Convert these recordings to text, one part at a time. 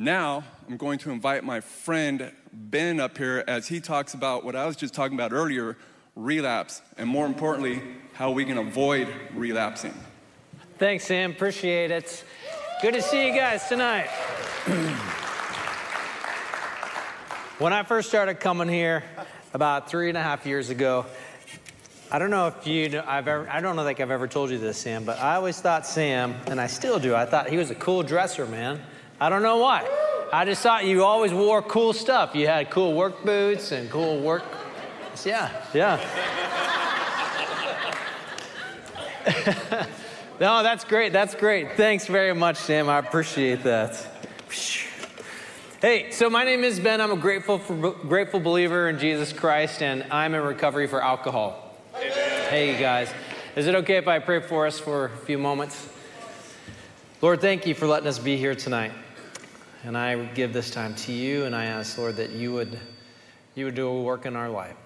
Now, I'm going to invite my friend Ben up here as he talks about what I was just talking about earlier relapse, and more importantly, how we can avoid relapsing. Thanks, Sam. Appreciate it. Good to see you guys tonight. when I first started coming here about three and a half years ago, I don't know if you know, I've ever, I don't know think I've ever told you this, Sam, but I always thought Sam, and I still do, I thought he was a cool dresser, man. I don't know why. I just thought you always wore cool stuff. You had cool work boots and cool work. Yeah, yeah. no, that's great. That's great. Thanks very much, Sam. I appreciate that. Hey, so my name is Ben. I'm a grateful, for, grateful believer in Jesus Christ, and I'm in recovery for alcohol. Hey, you guys. Is it okay if I pray for us for a few moments? Lord, thank you for letting us be here tonight. And I give this time to you, and I ask, Lord, that you would, you would do a work in our life.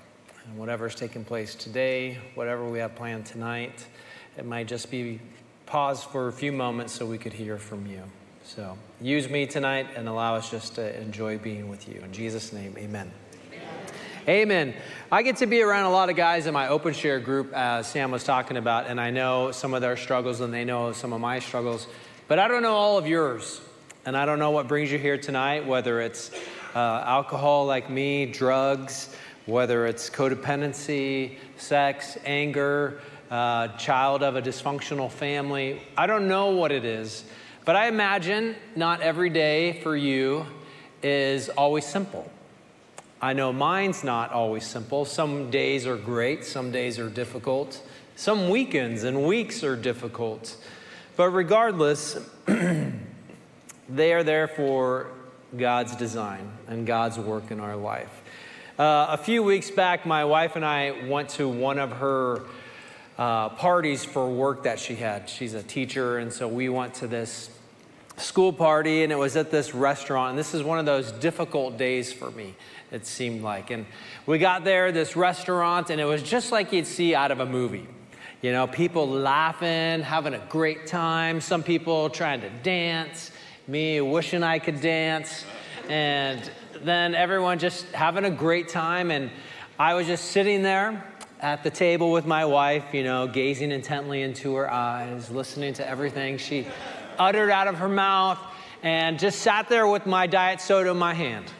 And whatever's taking place today, whatever we have planned tonight, it might just be pause for a few moments so we could hear from you. So use me tonight and allow us just to enjoy being with you. In Jesus' name, amen. Amen. I get to be around a lot of guys in my open share group, as Sam was talking about, and I know some of their struggles and they know some of my struggles, but I don't know all of yours. And I don't know what brings you here tonight, whether it's uh, alcohol like me, drugs, whether it's codependency, sex, anger, uh, child of a dysfunctional family. I don't know what it is, but I imagine not every day for you is always simple. I know mine's not always simple. Some days are great, some days are difficult. Some weekends and weeks are difficult. But regardless, they are there for God's design and God's work in our life. Uh, a few weeks back, my wife and I went to one of her uh, parties for work that she had. She's a teacher, and so we went to this school party, and it was at this restaurant. And this is one of those difficult days for me it seemed like. And we got there, this restaurant, and it was just like you'd see out of a movie. You know, people laughing, having a great time, some people trying to dance, me wishing I could dance, and then everyone just having a great time. And I was just sitting there at the table with my wife, you know, gazing intently into her eyes, listening to everything she uttered out of her mouth, and just sat there with my diet soda in my hand.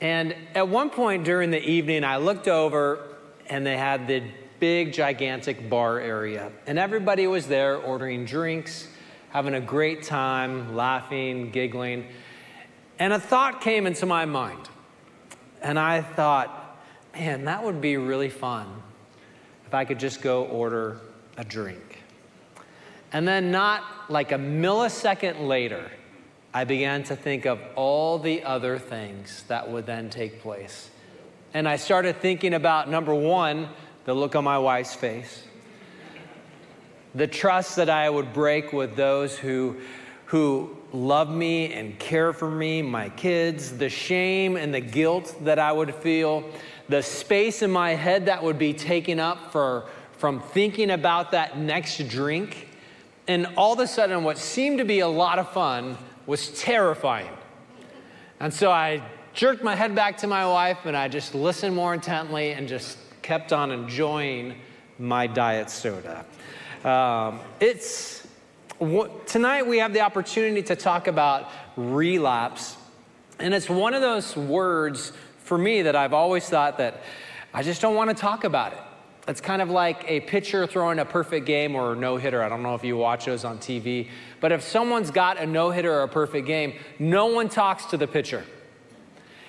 And at one point during the evening, I looked over and they had the big, gigantic bar area. And everybody was there ordering drinks, having a great time, laughing, giggling. And a thought came into my mind. And I thought, man, that would be really fun if I could just go order a drink. And then, not like a millisecond later, I began to think of all the other things that would then take place. And I started thinking about number one, the look on my wife's face, the trust that I would break with those who, who love me and care for me, my kids, the shame and the guilt that I would feel, the space in my head that would be taken up for, from thinking about that next drink. And all of a sudden, what seemed to be a lot of fun was terrifying. And so I jerked my head back to my wife and I just listened more intently and just kept on enjoying my diet soda. Um, it's tonight we have the opportunity to talk about relapse, and it's one of those words for me that I've always thought that I just don't want to talk about it. It's kind of like a pitcher throwing a perfect game or a no hitter. I don't know if you watch those on TV, but if someone's got a no hitter or a perfect game, no one talks to the pitcher.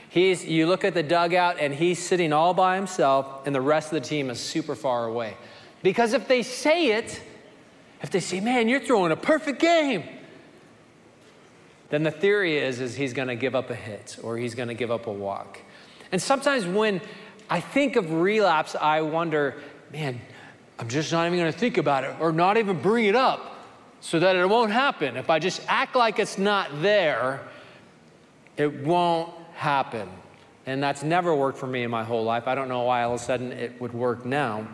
He's, you look at the dugout and he's sitting all by himself, and the rest of the team is super far away. Because if they say it, if they say, man, you're throwing a perfect game, then the theory is, is he's going to give up a hit or he's going to give up a walk. And sometimes when I think of relapse, I wonder, man, I'm just not even going to think about it or not even bring it up so that it won't happen. If I just act like it's not there, it won't happen. And that's never worked for me in my whole life. I don't know why all of a sudden it would work now.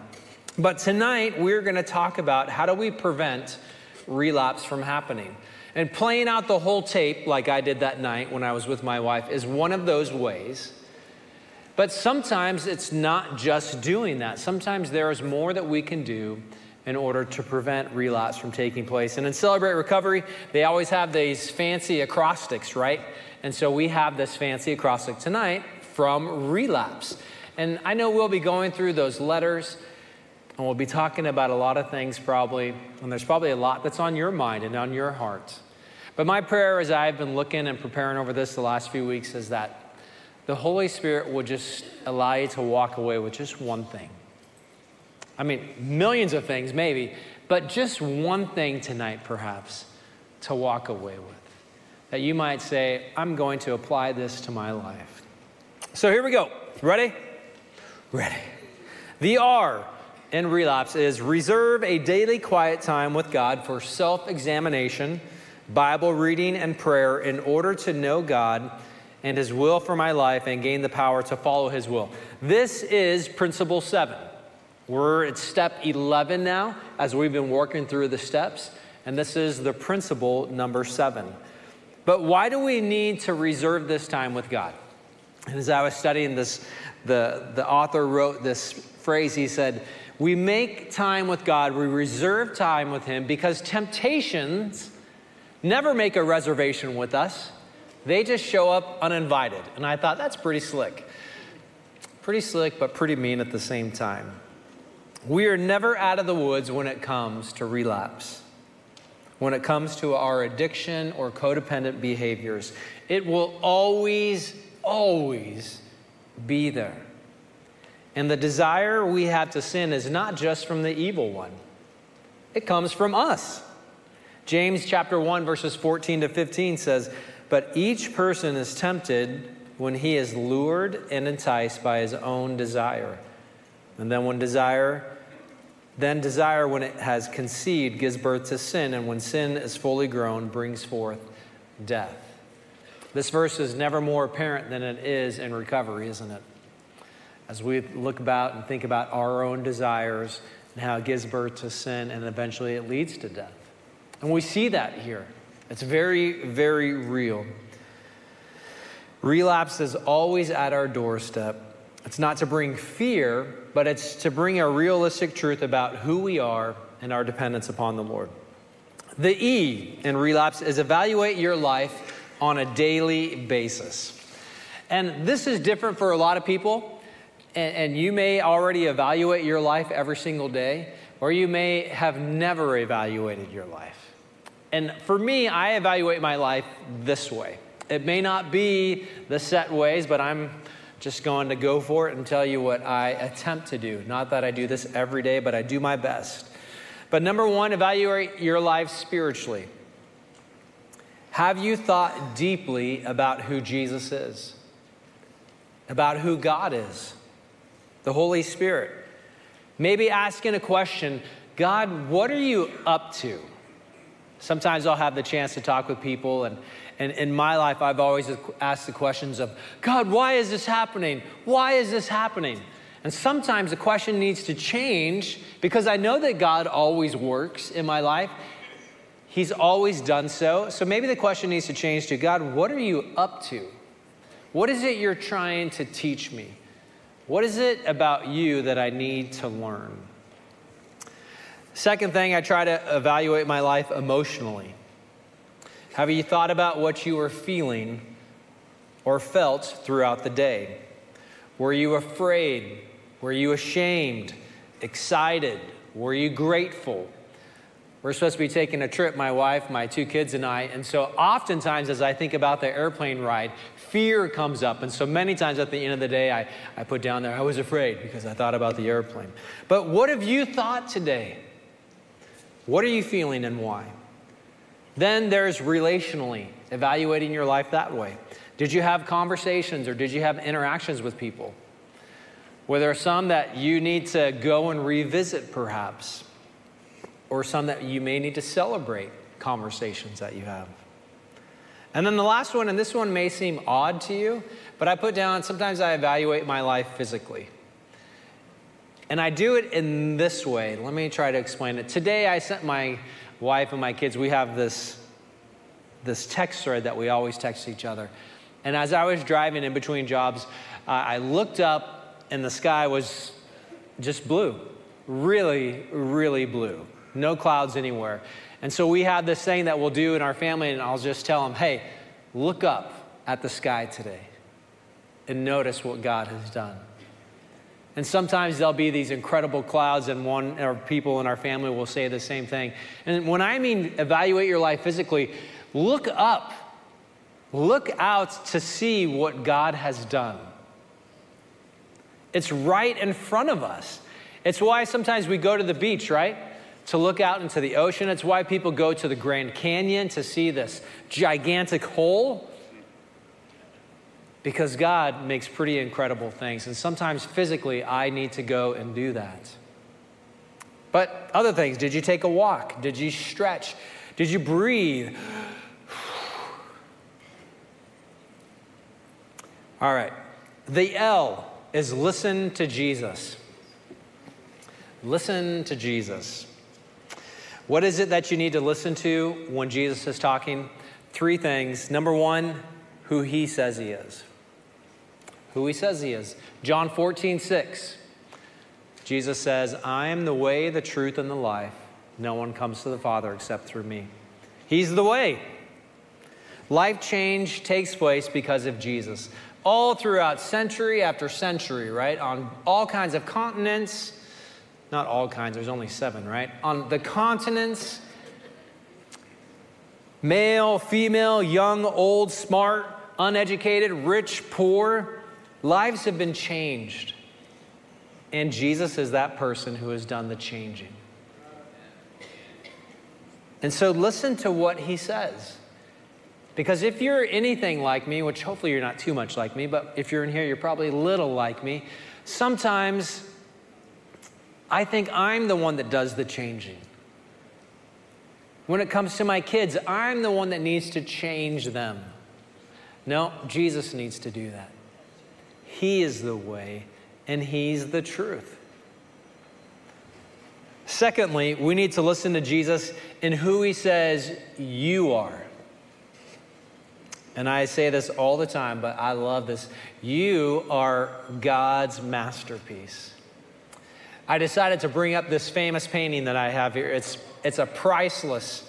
But tonight we're going to talk about how do we prevent relapse from happening. And playing out the whole tape, like I did that night when I was with my wife, is one of those ways. But sometimes it's not just doing that. Sometimes there is more that we can do in order to prevent relapse from taking place. And in Celebrate Recovery, they always have these fancy acrostics, right? And so we have this fancy acrostic tonight from relapse. And I know we'll be going through those letters and we'll be talking about a lot of things probably. And there's probably a lot that's on your mind and on your heart. But my prayer as I've been looking and preparing over this the last few weeks is that the Holy Spirit will just allow you to walk away with just one thing. I mean, millions of things maybe, but just one thing tonight perhaps to walk away with. That you might say, I'm going to apply this to my life. So here we go. Ready? Ready. The R in relapse is reserve a daily quiet time with God for self examination, Bible reading, and prayer in order to know God and His will for my life and gain the power to follow His will. This is principle seven. We're at step 11 now as we've been working through the steps, and this is the principle number seven. But why do we need to reserve this time with God? And as I was studying this, the, the author wrote this phrase. He said, We make time with God, we reserve time with Him because temptations never make a reservation with us. They just show up uninvited. And I thought, that's pretty slick. Pretty slick, but pretty mean at the same time. We are never out of the woods when it comes to relapse, when it comes to our addiction or codependent behaviors. It will always, always be there. And the desire we have to sin is not just from the evil one, it comes from us. James chapter 1 verses 14 to 15 says, "But each person is tempted when he is lured and enticed by his own desire. And then when desire then desire when it has conceived gives birth to sin and when sin is fully grown brings forth death." This verse is never more apparent than it is in recovery, isn't it? As we look about and think about our own desires and how it gives birth to sin and eventually it leads to death. And we see that here. It's very, very real. Relapse is always at our doorstep. It's not to bring fear, but it's to bring a realistic truth about who we are and our dependence upon the Lord. The E in relapse is evaluate your life on a daily basis. And this is different for a lot of people. And, and, you may already evaluate your life every single day, or you may have never evaluated your life. And for me, I evaluate my life this way. It may not be the set ways, but I'm just going to go for it and tell you what I attempt to do. Not that I do this every day, but I do my best. But number one, evaluate your life spiritually. Have you thought deeply about who Jesus is? About who God is? The Holy Spirit? Maybe asking a question God, what are you up to? Sometimes I'll have the chance to talk with people, and, and in my life, I've always asked the questions of God, why is this happening? Why is this happening? And sometimes the question needs to change because I know that God always works in my life. He's always done so. So maybe the question needs to change to God, what are you up to? What is it you're trying to teach me? What is it about you that I need to learn? Second thing, I try to evaluate my life emotionally. Have you thought about what you were feeling or felt throughout the day? Were you afraid? Were you ashamed? Excited? Were you grateful? We're supposed to be taking a trip, my wife, my two kids, and I. And so, oftentimes, as I think about the airplane ride, fear comes up. And so, many times at the end of the day, I, I put down there, I was afraid because I thought about the airplane. But what have you thought today? What are you feeling and why? Then there's relationally, evaluating your life that way. Did you have conversations or did you have interactions with people? Were there some that you need to go and revisit, perhaps? Or some that you may need to celebrate conversations that you have. And then the last one, and this one may seem odd to you, but I put down sometimes I evaluate my life physically. And I do it in this way. Let me try to explain it. Today I sent my wife and my kids, we have this this text thread that we always text each other. And as I was driving in between jobs, uh, I looked up and the sky was just blue. Really, really blue. No clouds anywhere. And so we have this thing that we'll do in our family, and I'll just tell them, hey, look up at the sky today and notice what God has done. And sometimes there'll be these incredible clouds, and one or people in our family will say the same thing. And when I mean evaluate your life physically, look up, look out to see what God has done. It's right in front of us. It's why sometimes we go to the beach, right? To look out into the ocean. It's why people go to the Grand Canyon to see this gigantic hole because God makes pretty incredible things. And sometimes physically, I need to go and do that. But other things, did you take a walk? Did you stretch? Did you breathe? All right. The L is listen to Jesus. Listen to Jesus. What is it that you need to listen to when Jesus is talking? Three things. Number one, who he says he is who he says he is. John 14, 6. Jesus says, I am the way, the truth, and the life. No one comes to the Father except through me. He's the way. Life change takes place because of Jesus. All throughout century after century, right? On all kinds of continents. Not all kinds, there's only seven, right? On the continents, male, female, young, old, smart, uneducated, rich, poor, Lives have been changed. And Jesus is that person who has done the changing. And so listen to what he says. Because if you're anything like me, which hopefully you're not too much like me, but if you're in here, you're probably little like me, sometimes I think I'm the one that does the changing. When it comes to my kids, I'm the one that needs to change them. No, Jesus needs to do that. He is the way and He's the truth. Secondly, we need to listen to Jesus in who He says you are. And I say this all the time, but I love this. You are God's masterpiece. I decided to bring up this famous painting that I have here. It's, it's a priceless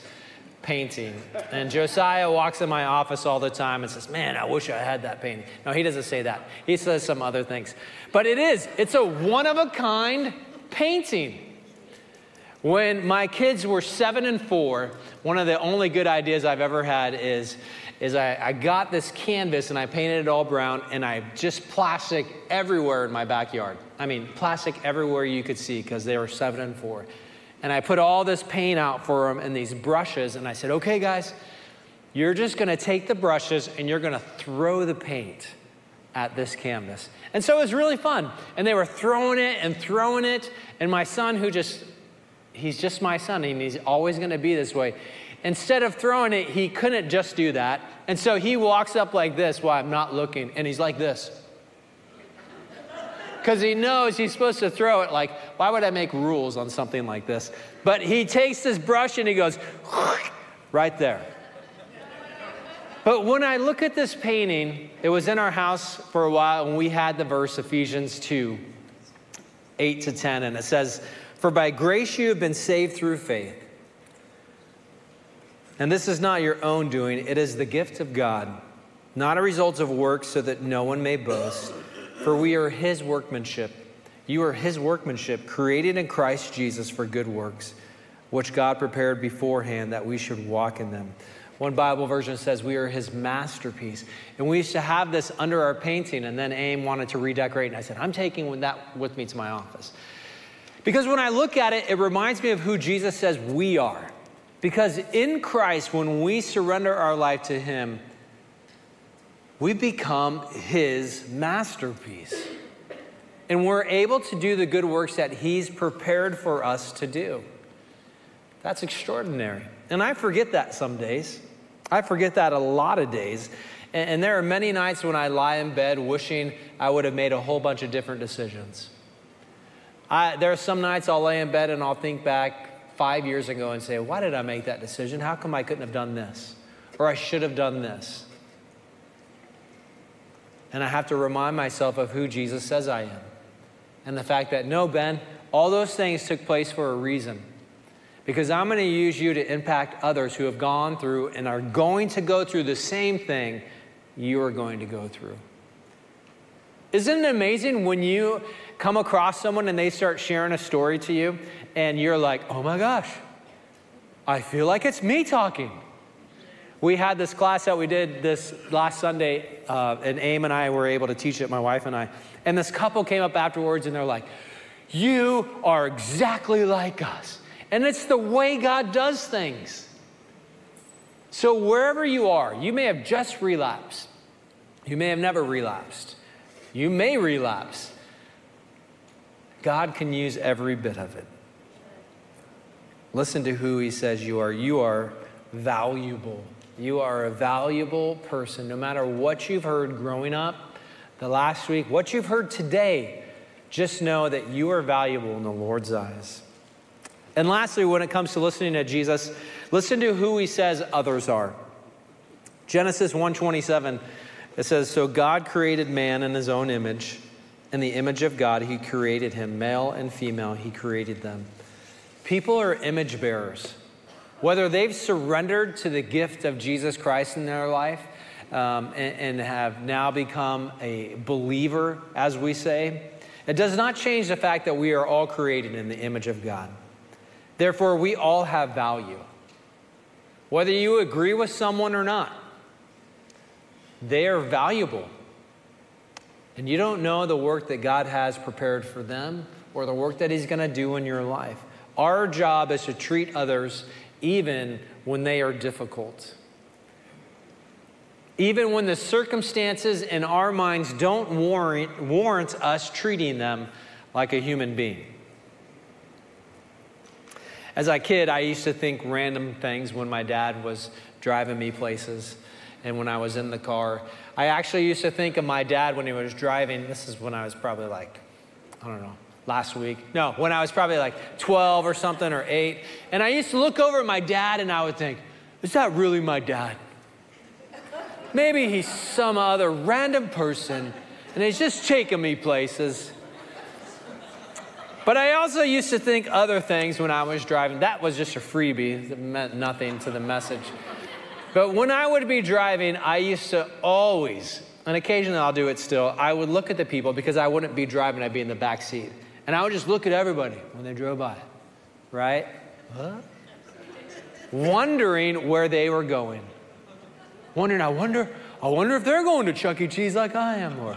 painting. And Josiah walks in my office all the time and says, Man, I wish I had that painting. No, he doesn't say that. He says some other things. But it is, it's a one of a kind painting. When my kids were seven and four, one of the only good ideas I've ever had is, is I, I got this canvas and I painted it all brown and I just plastic everywhere in my backyard. I mean, plastic everywhere you could see because they were seven and four. And I put all this paint out for them and these brushes. And I said, okay, guys, you're just to take the brushes and you're to throw the paint at this canvas. And so it was really fun. And they were throwing it and throwing it. And my son, who just, he's just my son, and he's always to be this way. Instead of throwing it, he couldn't just do that. And so he walks up like this while I'm not looking, and he's like this because he knows he's supposed to throw it. Like, why would I make rules on something like this? But he takes this brush and he goes, right there. But when I look at this painting, it was in our house for a while, and we had the verse Ephesians 2 8 to 10, and it says, For by grace you have been saved through faith. And this is not your own doing, it is the gift of God, not a result of works, so that no one may boast. For we are his workmanship. You are his workmanship, created in Christ Jesus for good works, which God prepared beforehand that we should walk in them. One Bible version says we are his masterpiece. And we used to have this under our painting, and then AIM wanted to redecorate. And I said, I'm taking that with me to my office. Because when I look at it, it reminds me of who Jesus says we are. Because in Christ, when we surrender our life to him, we become his masterpiece. And we're able to do the good works that he's prepared for us to do. That's extraordinary. And I forget that some days. I forget that a lot of days. And, and there are many nights when I lie in bed wishing I would have made a whole bunch of different decisions. I, there are some nights I'll lay in bed and I'll think back five years ago and say, Why did I make that decision? How come I couldn't have done this? or I should have done this. And I have to remind myself of who Jesus says I am. And the fact that, no, Ben, all those things took place for a reason. Because I'm going to use you to impact others who have gone through and are going to go through the same thing you are going to go through. Isn't it amazing when you come across someone and they start sharing a story to you and you're like, oh my gosh, I feel like it's me talking. We had this class that we did this last Sunday, uh, and Aim and I were able to teach it, my wife and I. And this couple came up afterwards and they're like, You are exactly like us. And it's the way God does things. So, wherever you are, you may have just relapsed, you may have never relapsed, you may relapse. God can use every bit of it. Listen to who He says you are. You are valuable. You are a valuable person, no matter what you've heard growing up, the last week, what you've heard today. Just know that you are valuable in the Lord's eyes. And lastly, when it comes to listening to Jesus, listen to who he says others are. Genesis 1:27 it says so God created man in his own image in the image of God he created him male and female he created them. People are image bearers. Whether they've surrendered to the gift of Jesus Christ in their life um, and, and have now become a believer, as we say, it does not change the fact that we are all created in the image of God. Therefore, we all have value. Whether you agree with someone or not, they are valuable. And you don't know the work that God has prepared for them or the work that He's going to do in your life. Our job is to treat others even when they are difficult. Even when the circumstances in our minds don't warrant, warrant us treating them like a human being. As a kid, I used to think random things when my dad was driving me places and when I was in the car. I actually used to think of my dad when he was driving. This is when I was probably like, I don't know, last week. No, when I was probably like 12 or something or 8. And I used to look over at my dad and I would think, is that really my dad? Maybe he's some other random person and he's just taking me places. But I also used to think other things when I was driving. That was just a freebie, it meant nothing to the message. But when I would be driving, I used to always, and occasionally I'll do it still, I would look at the people because I wouldn't be driving, I'd be in the back seat. And I would just look at everybody when they drove by, right? What? Wondering where they were going. Wondering, I wonder, I wonder if they're going to Chuck E. Cheese like I am, or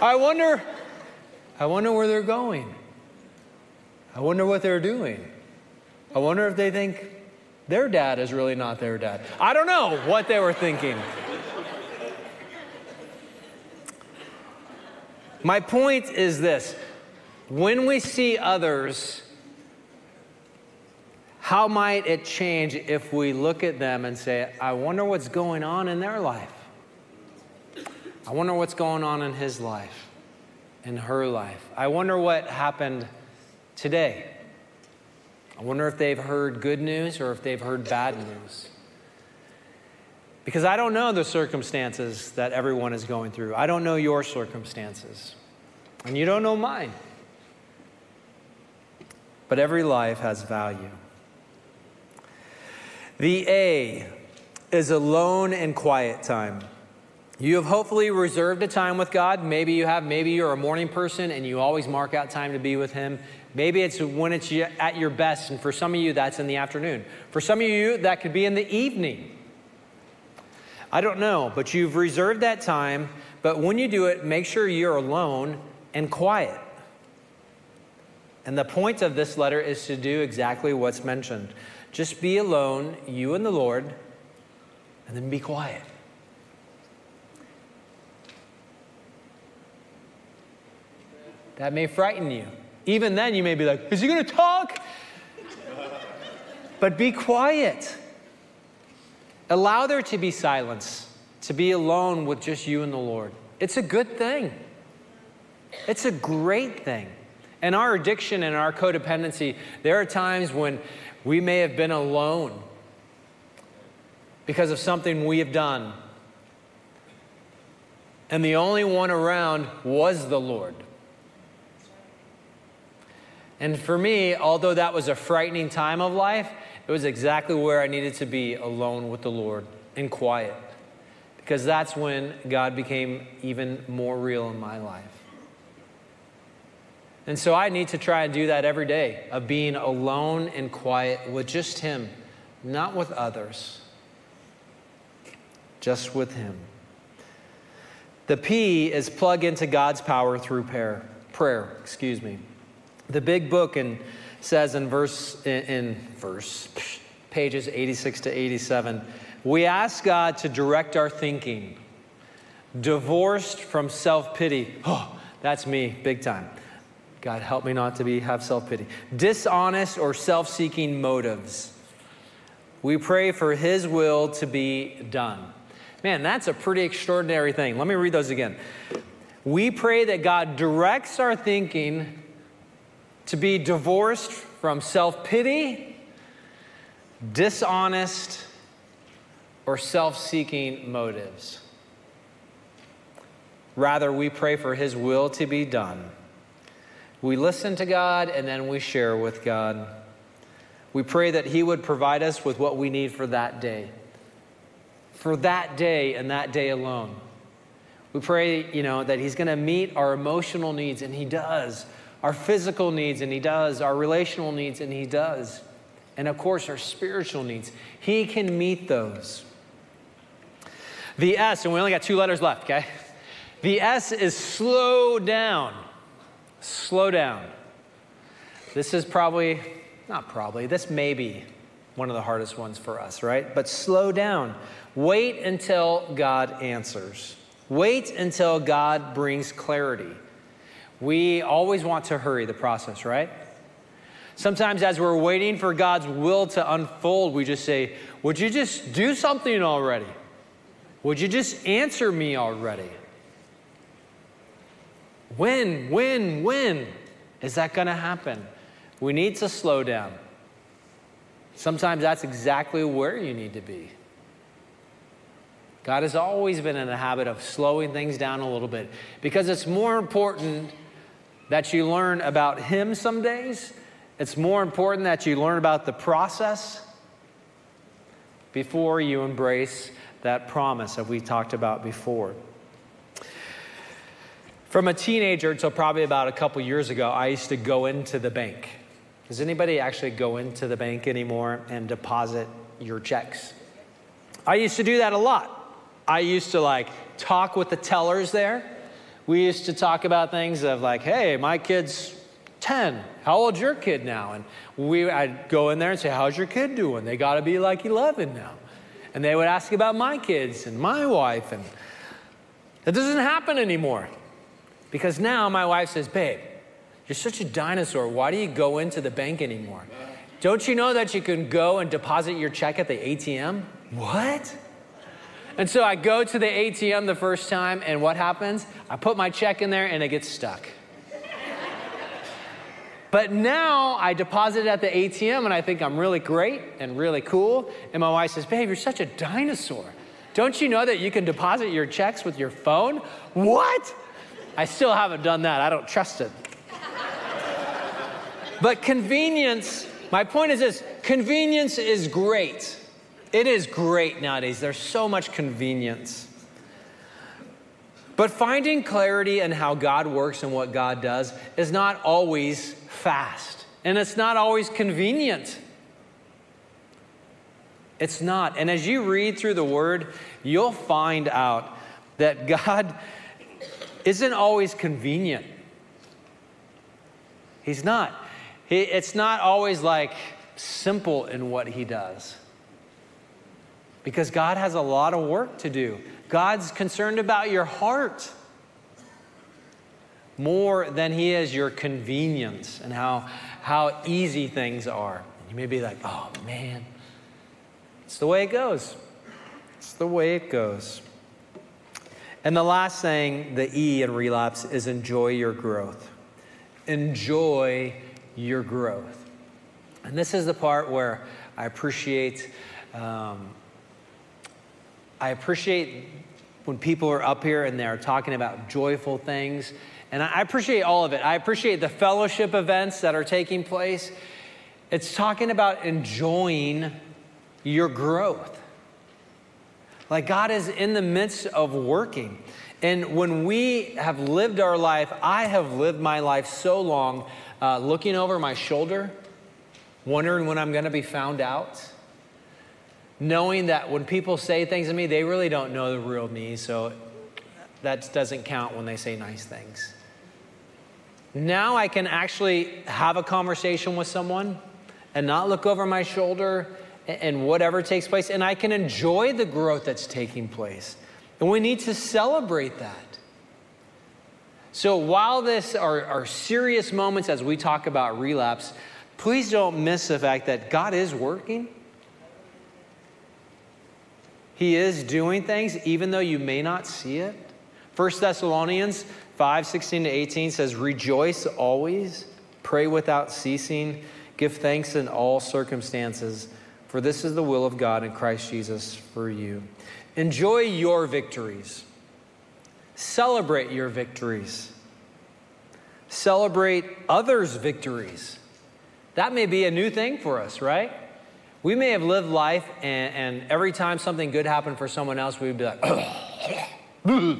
I wonder, I wonder where they're going. I wonder what they're doing. I wonder if they think their dad is really not their dad. I don't know what they were thinking. My point is this when we see others, how might it change if we look at them and say, I wonder what's going on in their life? I wonder what's going on in his life, in her life. I wonder what happened today. I wonder if they've heard good news or if they've heard bad news. Because I don't know the circumstances that everyone is going through. I don't know your circumstances. And you don't know mine. But every life has value. The A is alone and quiet time. You have hopefully reserved a time with God. Maybe you have, maybe you're a morning person and you always mark out time to be with Him. Maybe it's when it's at your best, and for some of you, that's in the afternoon. For some of you, that could be in the evening. I don't know, but you've reserved that time. But when you do it, make sure you're alone and quiet. And the point of this letter is to do exactly what's mentioned. Just be alone, you and the Lord, and then be quiet. That may frighten you. Even then, you may be like, Is he going to talk? but be quiet. Allow there to be silence, to be alone with just you and the Lord. It's a good thing. It's a great thing. And our addiction and our codependency, there are times when we may have been alone. because of something we have done. And the only one around was the Lord. And for me, although that was a frightening time of life, it was exactly where I needed to be alone with the Lord in quiet. Because that's when God became even more real in my life. And so I need to try and do that every day of being alone and quiet with just Him, not with others, just with Him. The P is plug into God's power through prayer. Prayer, excuse me. The big book and says in verse in, in verse pages 86 to 87, we ask God to direct our thinking, divorced from self-pity. Oh, that's me, big time. God help me not to be have self-pity. Dishonest or self-seeking motives. We pray for his will to be done. Man, that's a pretty extraordinary thing. Let me read those again. We pray that God directs our thinking to be divorced from self pity, dishonest, or self seeking motives. Rather, we pray for His will to be done. We listen to God and then we share with God. We pray that He would provide us with what we need for that day, for that day and that day alone. We pray, you know, that He's going to meet our emotional needs, and He does our physical needs, and He does, our relational needs, and He does, and of course, our spiritual needs. He can meet those. The S, and we only got two letters left, okay? The S is slow down. Slow down. This is probably, not probably, this may be one of the hardest ones for us, right? But slow down. Wait until God answers. Wait until God brings clarity. We always want to hurry the process, right? Sometimes, as we're waiting for God's will to unfold, we just say, Would you just do something already? Would you just answer me already? When, when, when is that going to happen? We need to slow down. Sometimes that's exactly where you need to be. God has always been in the habit of slowing things down a little bit because it's more important that you learn about Him some days. It's more important that you learn about the process before you embrace that promise that we talked about before. From a teenager until probably about a couple years ago, I used to go into the bank. Does anybody actually go into the bank anymore and deposit your checks? I used to do that a lot. I used to like talk with the tellers there we used to talk about things of like, hey, my kid's 10. How old's your kid now? And we, I'd go in there and say, how's your kid doing? They got to be like 11 now. And they would ask about my kids and my wife. And that doesn't happen anymore. Because now my wife says, babe, you're such a dinosaur. Why do you go into the bank anymore? Don't you know that you can go and deposit your check at the ATM? What? And so I go to the ATM the first time, and what happens? I put my check in there and it gets stuck. But now I deposit it at the ATM and I think I'm really great and really cool. And my wife says, Babe, you're such a dinosaur. Don't you know that you can deposit your checks with your phone? What? I still haven't done that. I don't trust it. but convenience, my point is this convenience is great. It is great nowadays. There's so much convenience. But finding clarity in how God works and what God does is not always fast, and it's not always convenient. It's not. And as you read through the word, you'll find out that God isn't always convenient. He's not. He, it's not always like simple in what he does because God has a lot of work to do. God's concerned about your heart more than He is your convenience and how, how easy things are. You may be like, oh man, it's the way it goes. It's the way it goes. And the last thing, the E in relapse, is enjoy your growth. Enjoy your growth. And this is the part where I appreciate um, I appreciate when people are up here and they're talking about joyful things. And I appreciate all of it. I appreciate the fellowship events that are taking place. It's talking about enjoying your growth. Like God is in the midst of working. And when we have lived our life, I have lived my life so long uh, looking over my shoulder, wondering when I'm going to be found out, knowing that when people say things to me, they really don't know the real me, so that doesn't count when they say nice things. Now I can actually have a conversation with someone and not look over my shoulder and whatever takes place, and I can enjoy the growth that's taking place. And we need to celebrate that. So while this are, are serious moments as we talk about relapse, please don't miss the fact that God is working. He is doing things even though you may not see it. 1 Thessalonians 5 16 to 18 says, Rejoice always, pray without ceasing, give thanks in all circumstances, for this is the will of God in Christ Jesus for you. Enjoy your victories, celebrate your victories, celebrate others' victories. That may be a new thing for us, right? We may have lived life, and, and every time something good happened for someone else, we'd be like,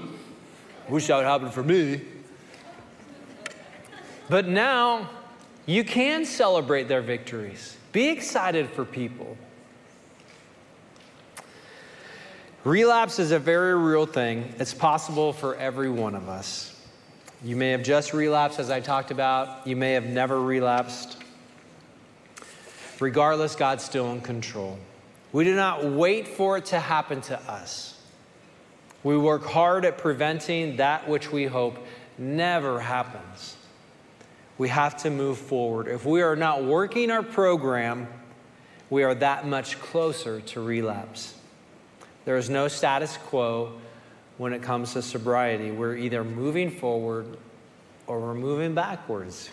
wish that would happen for me. But now, you can celebrate their victories. Be excited for people. Relapse is a very real thing. It's possible for every one of us. You may have just relapsed, as I talked about. You may have never relapsed. Regardless, God's still in control. We do not wait for it to happen to us. We work hard at preventing that which we hope never happens. We have to move forward. If we are not working our program, we are that much closer to relapse. There is no status quo when it comes to sobriety. We're either moving forward or we're moving backwards.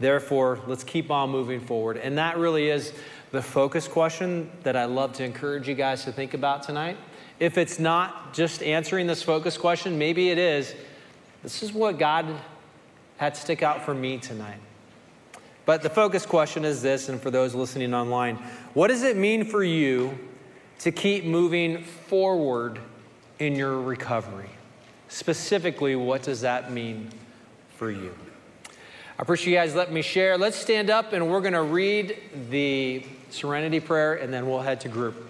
Therefore, let's keep on moving forward. And that really is the focus question that I love to encourage you guys to think about tonight. If it's not just answering this focus question, maybe it is. This is what God had stick out for me tonight. But the focus question is this, and for those listening online, what does it mean for you to keep moving forward in your recovery? Specifically, what does that mean for you? I appreciate you guys letting me share. Let's stand up and we're going to read the serenity prayer and then we'll head to group.